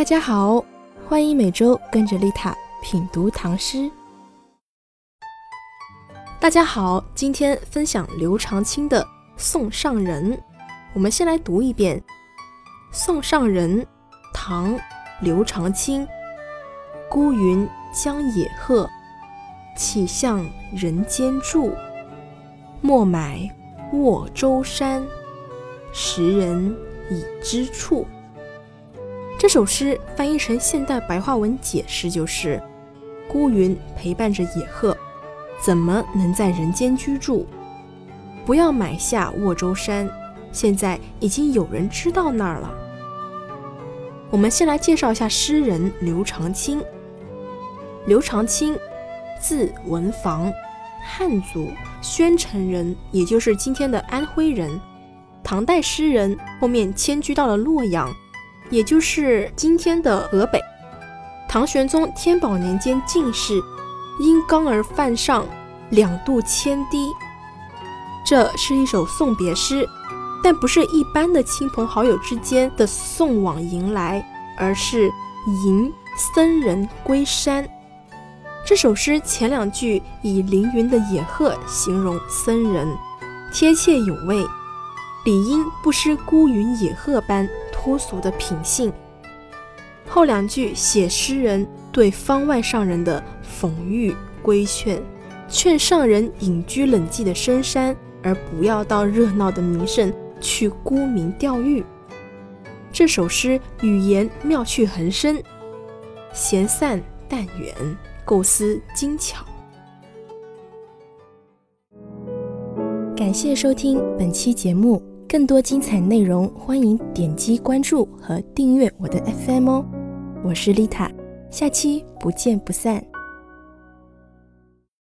大家好，欢迎每周跟着丽塔品读唐诗。大家好，今天分享刘长卿的《送上人》，我们先来读一遍《送上人》，唐·刘长卿。孤云将野鹤，岂向人间住？莫买沃洲山，时人已知处。这首诗翻译成现代白话文解释就是：孤云陪伴着野鹤，怎么能在人间居住？不要买下沃州山，现在已经有人知道那儿了。我们先来介绍一下诗人刘长卿。刘长卿，字文房，汉族，宣城人，也就是今天的安徽人。唐代诗人，后面迁居到了洛阳。也就是今天的河北，唐玄宗天宝年间进士，因刚而犯上，两度迁低。这是一首送别诗，但不是一般的亲朋好友之间的送往迎来，而是迎僧人归山。这首诗前两句以凌云的野鹤形容僧人，贴切有味，理应不失孤云野鹤般。脱俗的品性。后两句写诗人对方外上人的讽喻规劝，劝上人隐居冷寂的深山，而不要到热闹的名胜去沽名钓誉。这首诗语言妙趣横生，闲散淡远，构思精巧。感谢收听本期节目。更多精彩内容，欢迎点击关注和订阅我的 FM 哦。我是丽塔，下期不见不散。